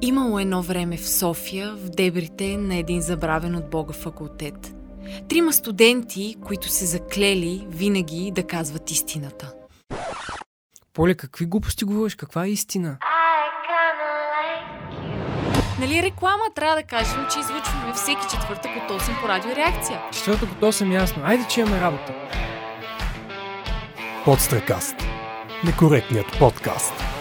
Имало едно време в София, в дебрите на един забравен от Бога факултет. Трима студенти, които се заклели винаги да казват истината. Поле, какви глупости говориш? Каква е истина? Нали реклама трябва да кажем, че излъчваме всеки четвъртък от 8 по радиореакция. Четвъртък от 8 ясно. Айде, че имаме работа. Подстрекаст. Некоректният подкаст.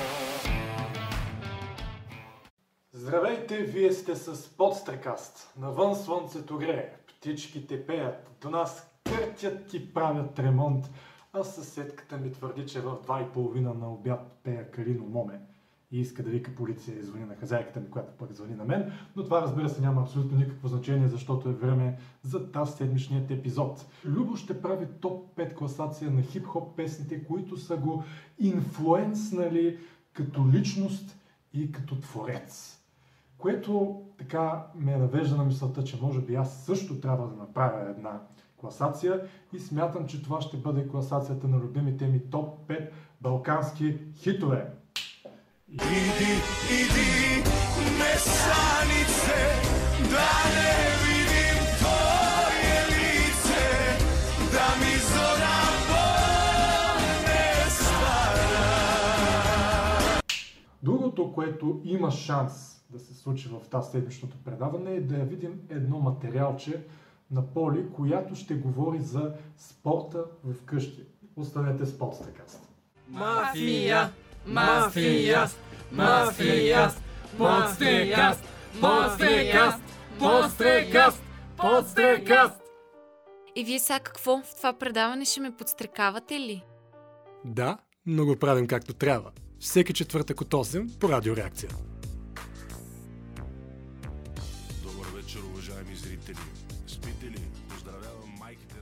Здравейте, вие сте с Подстрекаст. Навън слънцето грее, птичките пеят, до нас къртят и правят ремонт, а съседката ми твърди, че в два и половина на обяд пея Калино Моме и иска да вика полиция и звъни на хазяйката ми, която пък звъни на мен, но това разбира се няма абсолютно никакво значение, защото е време за тази седмичният епизод. Любо ще прави топ 5 класация на хип-хоп песните, които са го инфлуенснали като личност и като творец. Което така ме навежда на мисълта, че може би аз също трябва да направя една класация и смятам, че това ще бъде класацията на любимите ми топ 5 балкански хитове. Иди, иди, месанице, да не видим твое лице, да ми зора не стара. Другото, което има шанс да се случи в тази седмичното предаване е да я видим едно материалче на Поли, която ще говори за спорта в къщи. Останете с подстакаст. Мафия! Мафия! Мафия! Подстрекаст! Подстрекаст! Подстрекаст! Подстрекаст! И вие сега какво? В това предаване ще ме подстрекавате ли? Да, но го правим както трябва. Всеки четвъртък от 8 по радиореакция.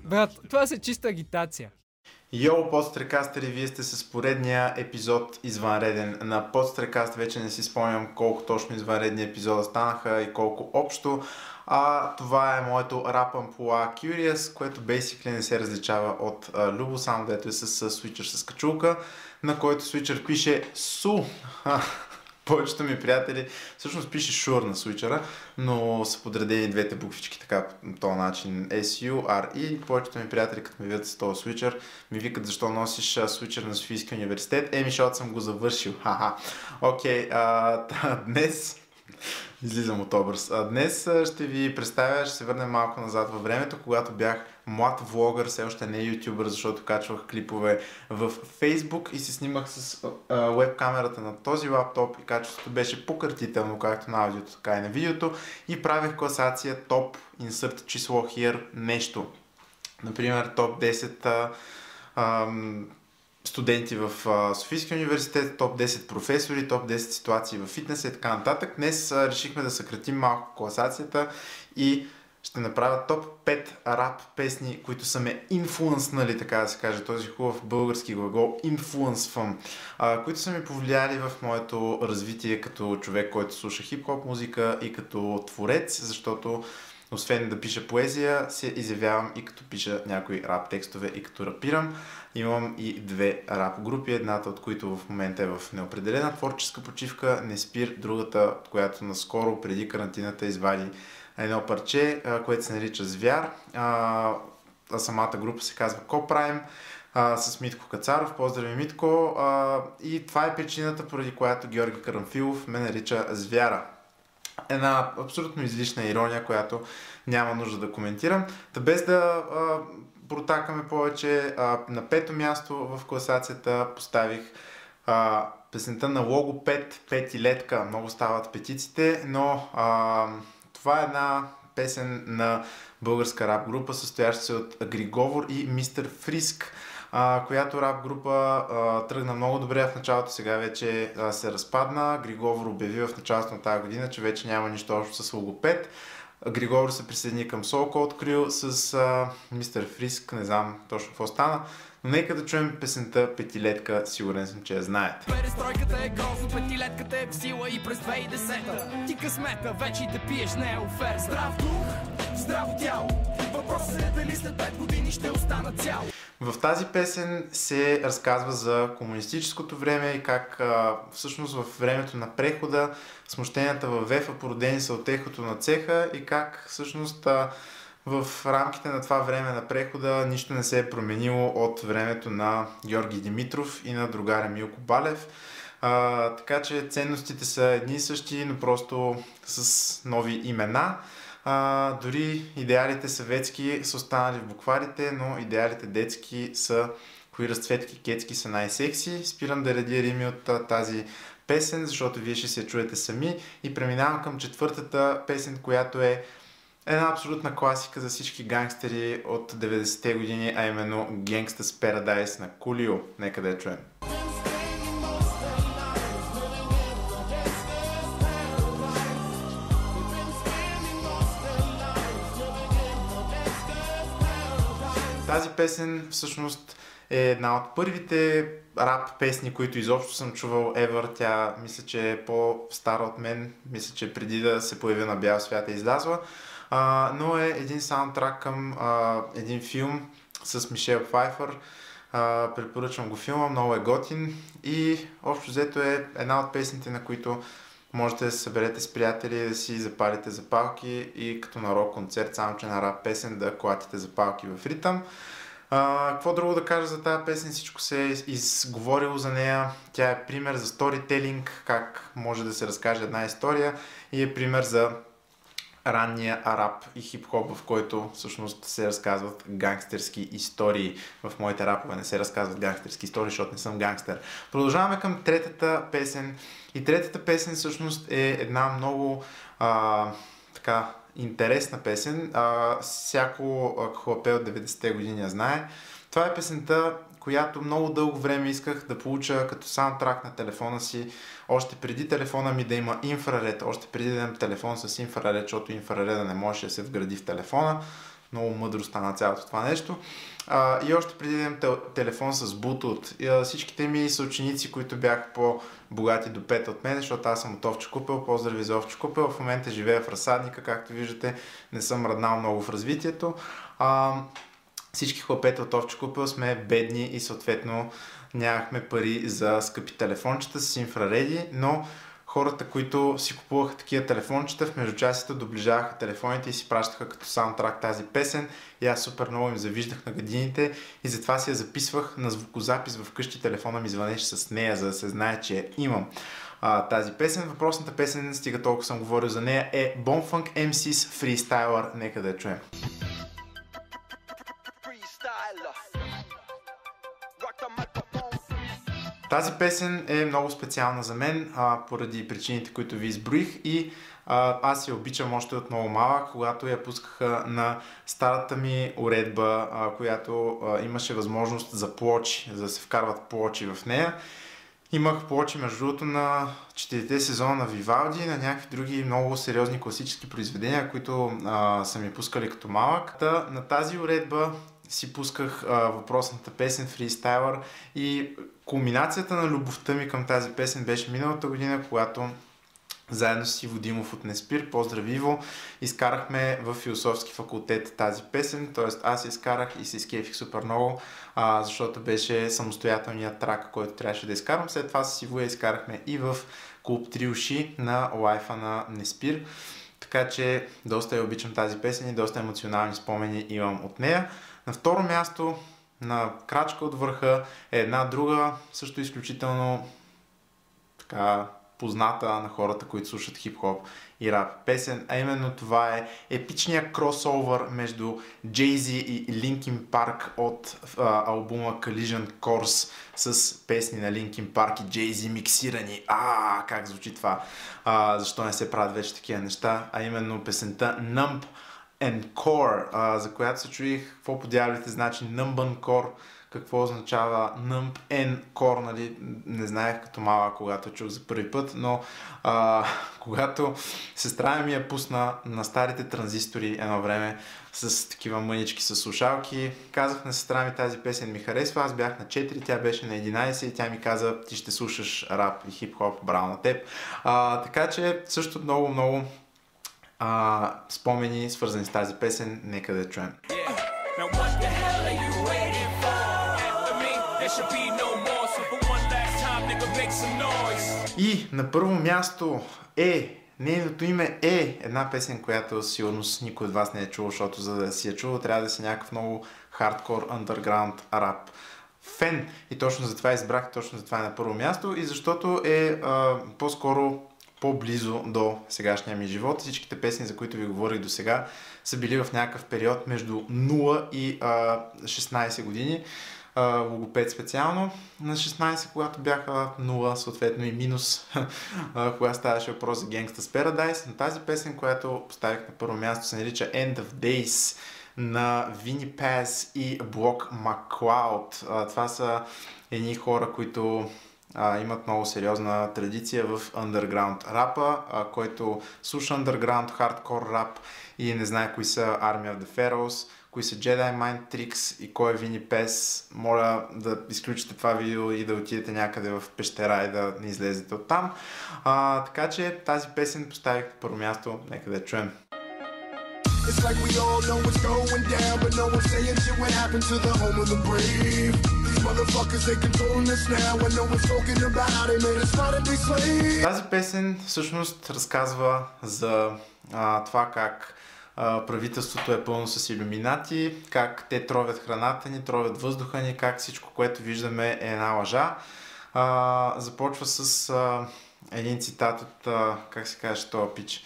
Брат, това си чиста агитация. Йоу, подстрекастери, вие сте с поредния епизод извънреден на подстрекаст. Вече не си спомням колко точно извънредни епизода станаха и колко общо. А това е моето Rap Ampola Curious, което basically не се различава от а, Любо, само дето е с, с свичър с качулка, на който свичър пише СУ. Повечето ми приятели всъщност пише Шур на свичера, но са подредени двете буквички така по този начин S-U-R-E. Повечето ми приятели, като ме видят с този свичер, ми викат защо носиш свичер на Софийския университет. Еми, защото съм го завършил. Ха-ха. Окей, та, днес Излизам от образ. А днес ще ви представя, ще се върнем малко назад във времето, когато бях млад влогър, все още не ютубър, защото качвах клипове в Facebook и се снимах с веб камерата на този лаптоп и качеството беше пократително, както на аудиото, така и на видеото и правех класация топ, insert число here, нещо. Например, топ 10 а, ам, студенти в Софийския университет, топ 10 професори, топ 10 ситуации в фитнеса и така нататък. Днес решихме да съкратим малко класацията и ще направя топ 5 рап песни, които са ме инфлуенснали, така да се каже, този хубав български глагол инфлуенсвам, които са ми повлияли в моето развитие като човек, който слуша хип-хоп музика и като творец, защото освен да пиша поезия, се изявявам и като пиша някои рап текстове и като рапирам. Имам и две рап групи, едната от които в момента е в неопределена творческа почивка, не спир, другата, която наскоро преди карантината извади едно парче, което се нарича Звяр, а, самата група се казва Копрайм с Митко Кацаров. Поздрави Митко! А, и това е причината, поради която Георги Карамфилов ме нарича Звяра една абсолютно излишна ирония, която няма нужда да коментирам. Та без да а, протакаме повече, а, на пето място в класацията поставих а, песента на Лого 5, петилетка. Много стават петиците, но а, това е една песен на българска рап група, състояща се от Григовор и Мистер Фриск а, която рап група а, тръгна много добре в началото, сега вече а, се разпадна. Григовор обяви в началото на тази година, че вече няма нищо общо с логопед. Григор се присъедини към Soul Cold Crew с Мистер Фриск, не знам точно какво стана. Но нека да чуем песента Петилетка, сигурен съм, че я знаете. Перестройката е грозно, петилетката е в сила и през 2010 Ти късмета, вече и да пиеш не е оферта Здрав дух, здраво тяло. Въпросът е дали след 5 години ще остана цял. В тази песен се разказва за комунистическото време и как а, всъщност в времето на прехода смущенията във Вефа породени са от ехото на цеха и как всъщност а, в рамките на това време на прехода нищо не се е променило от времето на Георги Димитров и на другаря Милко Балев. А, така че ценностите са едни и същи, но просто с нови имена. А, дори идеалите съветски са останали в букварите, но идеалите детски са кои разцветки кецки са най-секси. Спирам да редя рими от тази песен, защото вие ще се чуете сами. И преминавам към четвъртата песен, която е една абсолютна класика за всички гангстери от 90-те години, а именно Gangsta's Paradise на Кулио. Нека да я чуем. Тази песен всъщност е една от първите рап песни, които изобщо съм чувал ever. Тя мисля, че е по-стара от мен. Мисля, че преди да се появи на бял свят е излязла. А, но е един саундтрак към а, един филм с Мишел Пфайфър. А, препоръчвам го филма, много е готин и общо взето е една от песните, на които можете да се съберете с приятели, да си запалите запалки и като на рок концерт, само че на рап песен да клатите запалки в ритъм. А, какво друго да кажа за тази песен? Всичко се е изговорило за нея. Тя е пример за сторителинг, как може да се разкаже една история и е пример за ранния араб и хип-хоп, в който всъщност се разказват гангстерски истории. В моите рапове не се разказват гангстерски истории, защото не съм гангстер. Продължаваме към третата песен. И третата песен всъщност е една много а, така интересна песен. А, всяко хлапе от 90-те години я знае. Това е песента, която много дълго време исках да получа като саундтрак на телефона си. Още преди телефона ми да има инфраред, още преди да имам телефон с инфраред, защото инфрареда не може да се вгради в телефона. Много мъдро стана цялото това нещо. А, и още преди да имам телефон с Bluetooth. И, а, всичките ми съученици, които бяха по-богати до 5 от мен, защото аз съм от Овче Купел, поздрави за Овче Купел, в момента живея в разсадника, както виждате, не съм раднал много в развитието. А, всички хлапета от Овче Купел сме бедни и съответно нямахме пари за скъпи телефончета с инфрареди, но хората, които си купуваха такива телефончета, в междучасите доближаваха телефоните и си пращаха като саундтрак тази песен и аз супер много им завиждах на гадините и затова си я записвах на звукозапис в къщи, телефона ми звънеше с нея, за да се знае, че имам а, тази песен. Въпросната песен, стига толкова съм говорил за нея, е Bonfunk MC's Freestyler. Нека да я чуем. Тази песен е много специална за мен, а, поради причините, които ви изброих и а, аз я обичам още от много малък, когато я пускаха на старата ми уредба, а, която а, имаше възможност за плочи, за да се вкарват плочи в нея. Имах плочи, между другото, на четирите сезона на Вивалди, на някакви други много сериозни класически произведения, които а, са ми пускали като малък. Та, на тази уредба си пусках а, въпросната песен Freestyler и кулминацията на любовта ми към тази песен беше миналата година, когато заедно с Иво Димов от Неспир, поздрави Иво, изкарахме в философски факултет тази песен, т.е. аз изкарах и се изкефих супер много, а, защото беше самостоятелният трак, който трябваше да изкарам. След това с Иво я изкарахме и в клуб Три уши на лайфа на Неспир. Така че доста я обичам тази песен и доста емоционални спомени имам от нея. На второ място, на крачка от върха е една друга, също изключително така позната на хората, които слушат хип-хоп и рап песен, а именно това е епичният кросовър между Jay-Z и Linkin Park от а, албума Collision Course с песни на Linkin Park и Jay-Z миксирани. А, как звучи това? А, защо не се правят вече такива неща? А именно песента Numb and Core, а, за която се чуих какво по дяволите значи Numb Core, какво означава Numb and Core, нали, не знаех като малък, когато чух за първи път, но а, когато сестра ми я пусна на старите транзистори едно време с такива мънички с слушалки, казах на сестра ми тази песен ми харесва, аз бях на 4, тя беше на 11 и тя ми каза ти ще слушаш рап и хип-хоп, браво на теб. А, така че също много, много а, спомени, свързани с тази песен, нека да я чуем. И на първо място е, нейното име е една песен, която сигурно никой от вас не е чувал, защото за да си я чувал, трябва да си някакъв много хардкор, underground рап фен. И точно затова избрах, точно затова е на първо място. И защото е а, по-скоро по-близо до сегашния ми живот. Всичките песни, за които ви говорих до сега, са били в някакъв период между 0 и а, 16 години. А, логопед специално на 16, когато бяха 0, съответно и минус, когато ставаше въпрос за Gangsta's Paradise. Но тази песен, която поставих на първо място, се нарича End of Days на Вини Пес и Блок Маклауд. Това са едни хора, които а, имат много сериозна традиция в underground рапа, а, който слуша underground хардкор рап и не знае кои са Army of the Pharaohs, кои са Jedi Mind Tricks и кой е Вини Пес. Моля да изключите това видео и да отидете някъде в пещера и да не излезете оттам. А, така че тази песен поставих на първо място. Нека да чуем. It's like we all know what's going down, but no one's saying shit what happened to the home of the brave. Тази песен всъщност разказва за а, това как а, правителството е пълно с иллюминати, как те тровят храната ни, тровят въздуха ни, как всичко, което виждаме е една лъжа. А, започва с а, един цитат от, а, как се каже, този пич.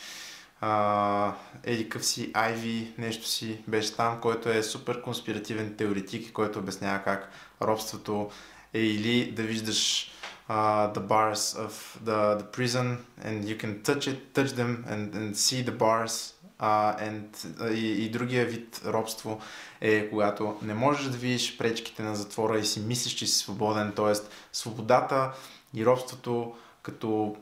Uh, еди къв си Айви, нещо си беше там, който е супер конспиративен теоретик който обяснява как робството е или да виждаш uh, the bars of the, the prison and you can touch it, touch them and, and see the bars uh, and, uh, и, и другия вид робство е когато не можеш да видиш пречките на затвора и си мислиш, че си свободен, т.е. свободата и робството като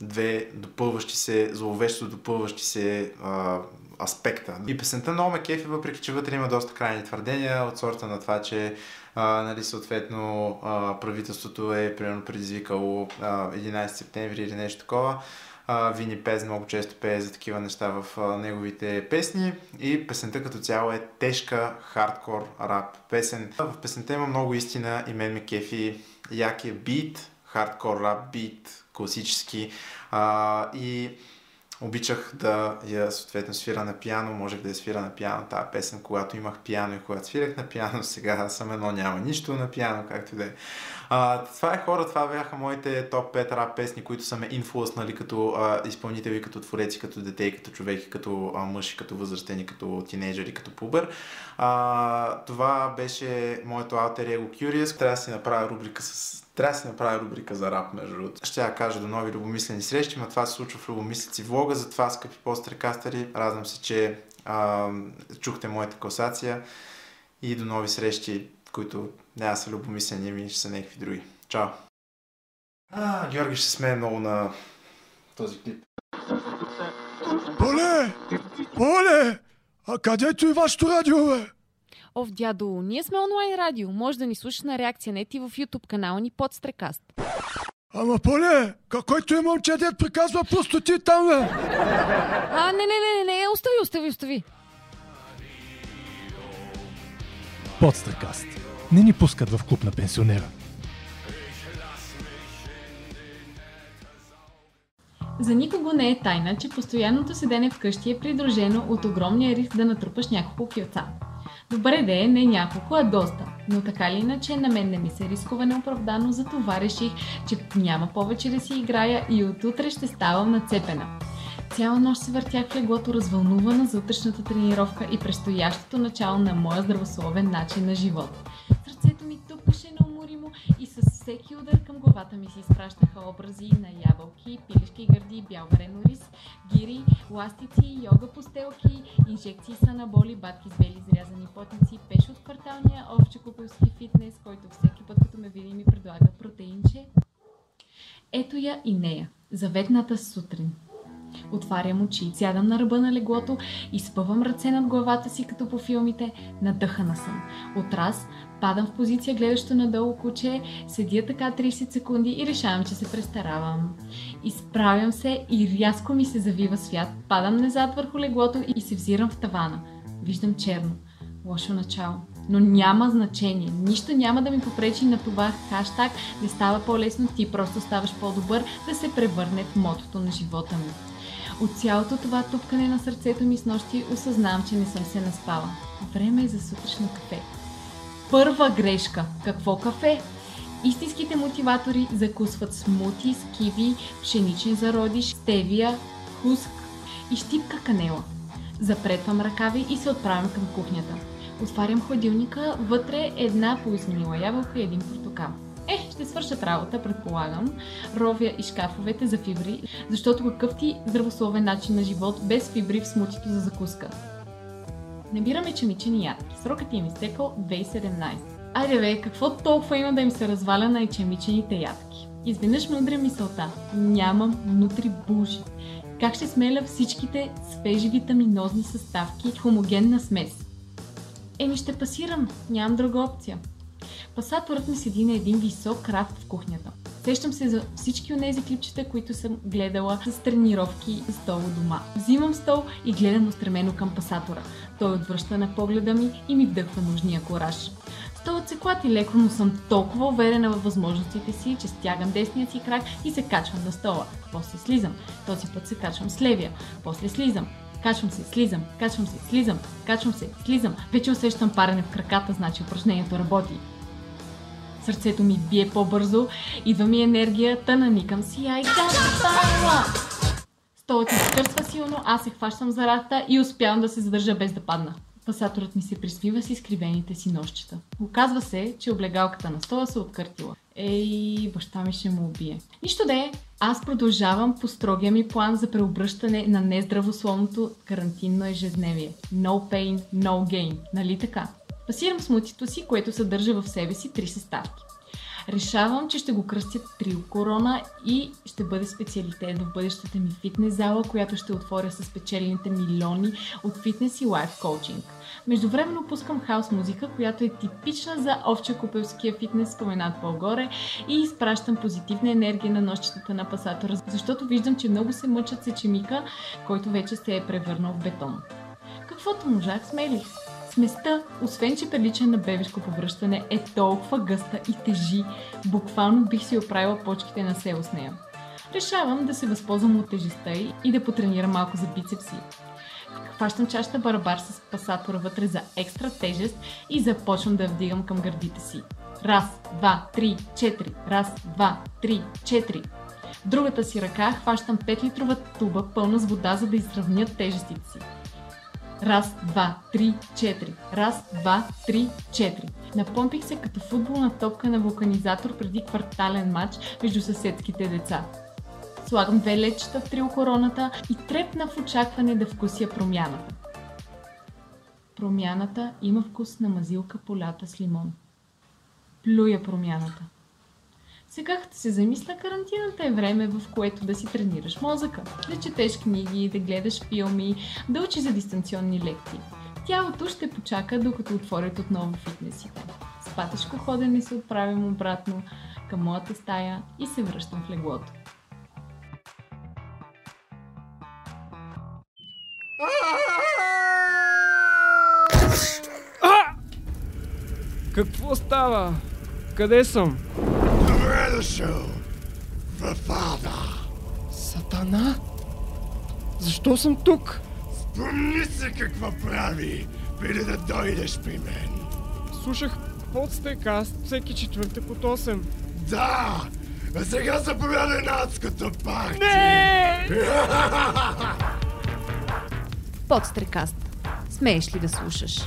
две допълващи се, зловещо допълващи се а, аспекта. И песента много ме кефи, въпреки че вътре има доста крайни твърдения от сорта на това, че а, нали, съответно а, правителството е примерно предизвикало а, 11 септември или нещо такова. А, Вини Пез много често пее за такива неща в а, неговите песни и песента като цяло е тежка хардкор рап песен. В песента има много истина и мен ме кефи якия бит, хардкор рап бит, класически. А, и обичах да я съответно свира на пиано, можех да я свира на пиано тази песен, когато имах пиано и когато свирах на пиано, сега съм едно няма нищо на пиано, както да е. Това е хора, това бяха моите топ 5 рап песни, които са ме инфлуснали като а, изпълнители, като твореци, като дете, като човеки, като а, мъж, като възрастени, като тинейджери, като пубър. А, това беше моето алтер его Curious. Трябва да си направя рубрика с трябва да си направя рубрика за рап, между другото. Ще я кажа до нови любомислени срещи, но това се случва в любомислици влога, затова, скъпи пострекастъри, радвам се, че а, чухте моята класация и до нови срещи, които няма са любомислени, ми ще са някакви други. Чао! А, Георги ще се смее много на този клип. Поле! Поле! А където е вашето радио, бе? Ов, дядо, ние сме онлайн радио. Може да ни слушаш на реакция нет и в YouTube канала ни под Стрекаст. Ама, Поле, който е момче, дед приказва пустоти там, бе! А, не, не, не, не, не, остави, остави, остави. Подстракаст. Не ни пускат в клуб на пенсионера. За никого не е тайна, че постоянното седене вкъщи е придружено от огромния риск да натрупаш няколко килца. Добре да е, не няколко, а доста. Но така ли иначе на мен не ми се рискува неоправдано, затова реших, че няма повече да си играя и от утре ще ставам нацепена. Цяла нощ се въртях в леглото развълнувана за утрешната тренировка и предстоящото начало на моя здравословен начин на живот. Сърцето ми тупаше неуморимо и с всеки удар към главата ми се изпращаха образи на ябълки, пилешки гърди, бял варено рис, гири, ластици, йога постелки, инжекции са на боли, батки с бели изрязани потници, пеш от кварталния овче купелски фитнес, който всеки път като ме види ми предлага протеинче. Ето я и нея, заветната сутрин. Отварям очи, сядам на ръба на леглото и спъвам ръце над главата си, като по филмите. Надъхана съм. От раз падам в позиция гледащо надолу куче, седя така 30 секунди и решавам, че се престаравам. Изправям се и рязко ми се завива свят. Падам назад върху леглото и се взирам в тавана. Виждам черно. Лошо начало. Но няма значение. Нищо няма да ми попречи на това хаштаг не става по-лесно, ти просто ставаш по-добър да се превърне в мотото на живота ми. От цялото това тупкане на сърцето ми с нощи осъзнавам, че не съм се наспала. Време е за сутрешно кафе. Първа грешка. Какво кафе? Истинските мотиватори закусват смути с киви, пшеничен зародиш, стевия, хуск и щипка канела. Запретвам ръкави и се отправям към кухнята. Отварям хладилника, вътре една поизменила ябълка и един портокал. Е, ще свършат работа, предполагам. Ровя и шкафовете за фибри, защото какъв ти здравословен начин на живот без фибри в смутито за закуска. Набираме чемичени ядки. Срокът им е изтекал 2017. Айде бе, какво толкова има да им се разваля на ечемичените ядки? Изведнъж ме удря мисълта. Нямам внутри бужи. Как ще смеля всичките свежи витаминозни съставки в хомогенна смес? Еми ще пасирам, нямам друга опция. Пасаторът ми седи на един висок рафт в кухнята. Сещам се за всички от тези клипчета, които съм гледала с тренировки стол дома. Взимам стол и гледам устремено към пасатора. Той отвръща на погледа ми и ми вдъхва нужния кораж. Столът се клати леко, но съм толкова уверена във възможностите си, че стягам десния си крак и се качвам на стола. После слизам. Този път се качвам с левия. После слизам. Качвам се, слизам, качвам се, слизам, качвам се, слизам. Вече усещам парене в краката, значи упражнението работи. Сърцето ми бие по-бързо, идва ми енергията, наникам си, ай става! Столът ми скърсва силно, аз се хващам за рата и успявам да се задържа без да падна. Пасаторът ми се присмива с изкривените си нощчета. Оказва се, че облегалката на стола се откъртила. Ей, баща ми ще му убие. Нищо да е, аз продължавам по строгия ми план за преобръщане на нездравословното карантинно ежедневие. No pain, no gain. Нали така? Пасирам смутито си, което съдържа в себе си три съставки. Решавам, че ще го кръстя Трио Корона и ще бъде специалитет в бъдещата ми фитнес зала, която ще отворя с печелените милиони от фитнес и лайф коучинг. Междувременно пускам хаос музика, която е типична за овче купелския фитнес, споменат по-горе и изпращам позитивна енергия на нощчетата на пасатора, защото виждам, че много се мъчат сечемика, който вече се е превърнал в бетон. Каквото можах, смелих. Сместа, освен че прилича на бебешко повръщане, е толкова гъста и тежи. Буквално бих си оправила почките на село с нея. Решавам да се възползвам от тежестта й и да потренирам малко за бицепси. Хващам чашата барабар с пасатора вътре за екстра тежест и започвам да вдигам към гърдите си. Раз, два, три, четири. Раз, два, три, четири. В другата си ръка хващам 5-литрова туба пълна с вода, за да изравня тежестите си. Раз, два, три, четири. Раз, два, три, четири. Напомпих се като футболна топка на вулканизатор преди квартален матч между съседските деца. Слагам две лечета в триокороната и трепна в очакване да вкуся промяната. Промяната има вкус на мазилка полята с лимон. Плюя промяната. Сега като се замисля, карантината е време, в което да си тренираш мозъка, да четеш книги, да гледаш филми, да учиш за дистанционни лекции. Тялото ще почака, докато отворят отново фитнесите. С патешко ходене се отправям обратно към моята стая и се връщам в леглото. Какво става? Къде съм? Добре дошъл в ада. Сатана? Защо съм тук? Спомни се какво прави, преди да дойдеш при мен. Слушах подстекаст всеки четвъртък от 8. Да, а сега заповядай на адската парти. Не! Подстрекаст. Смееш ли да слушаш?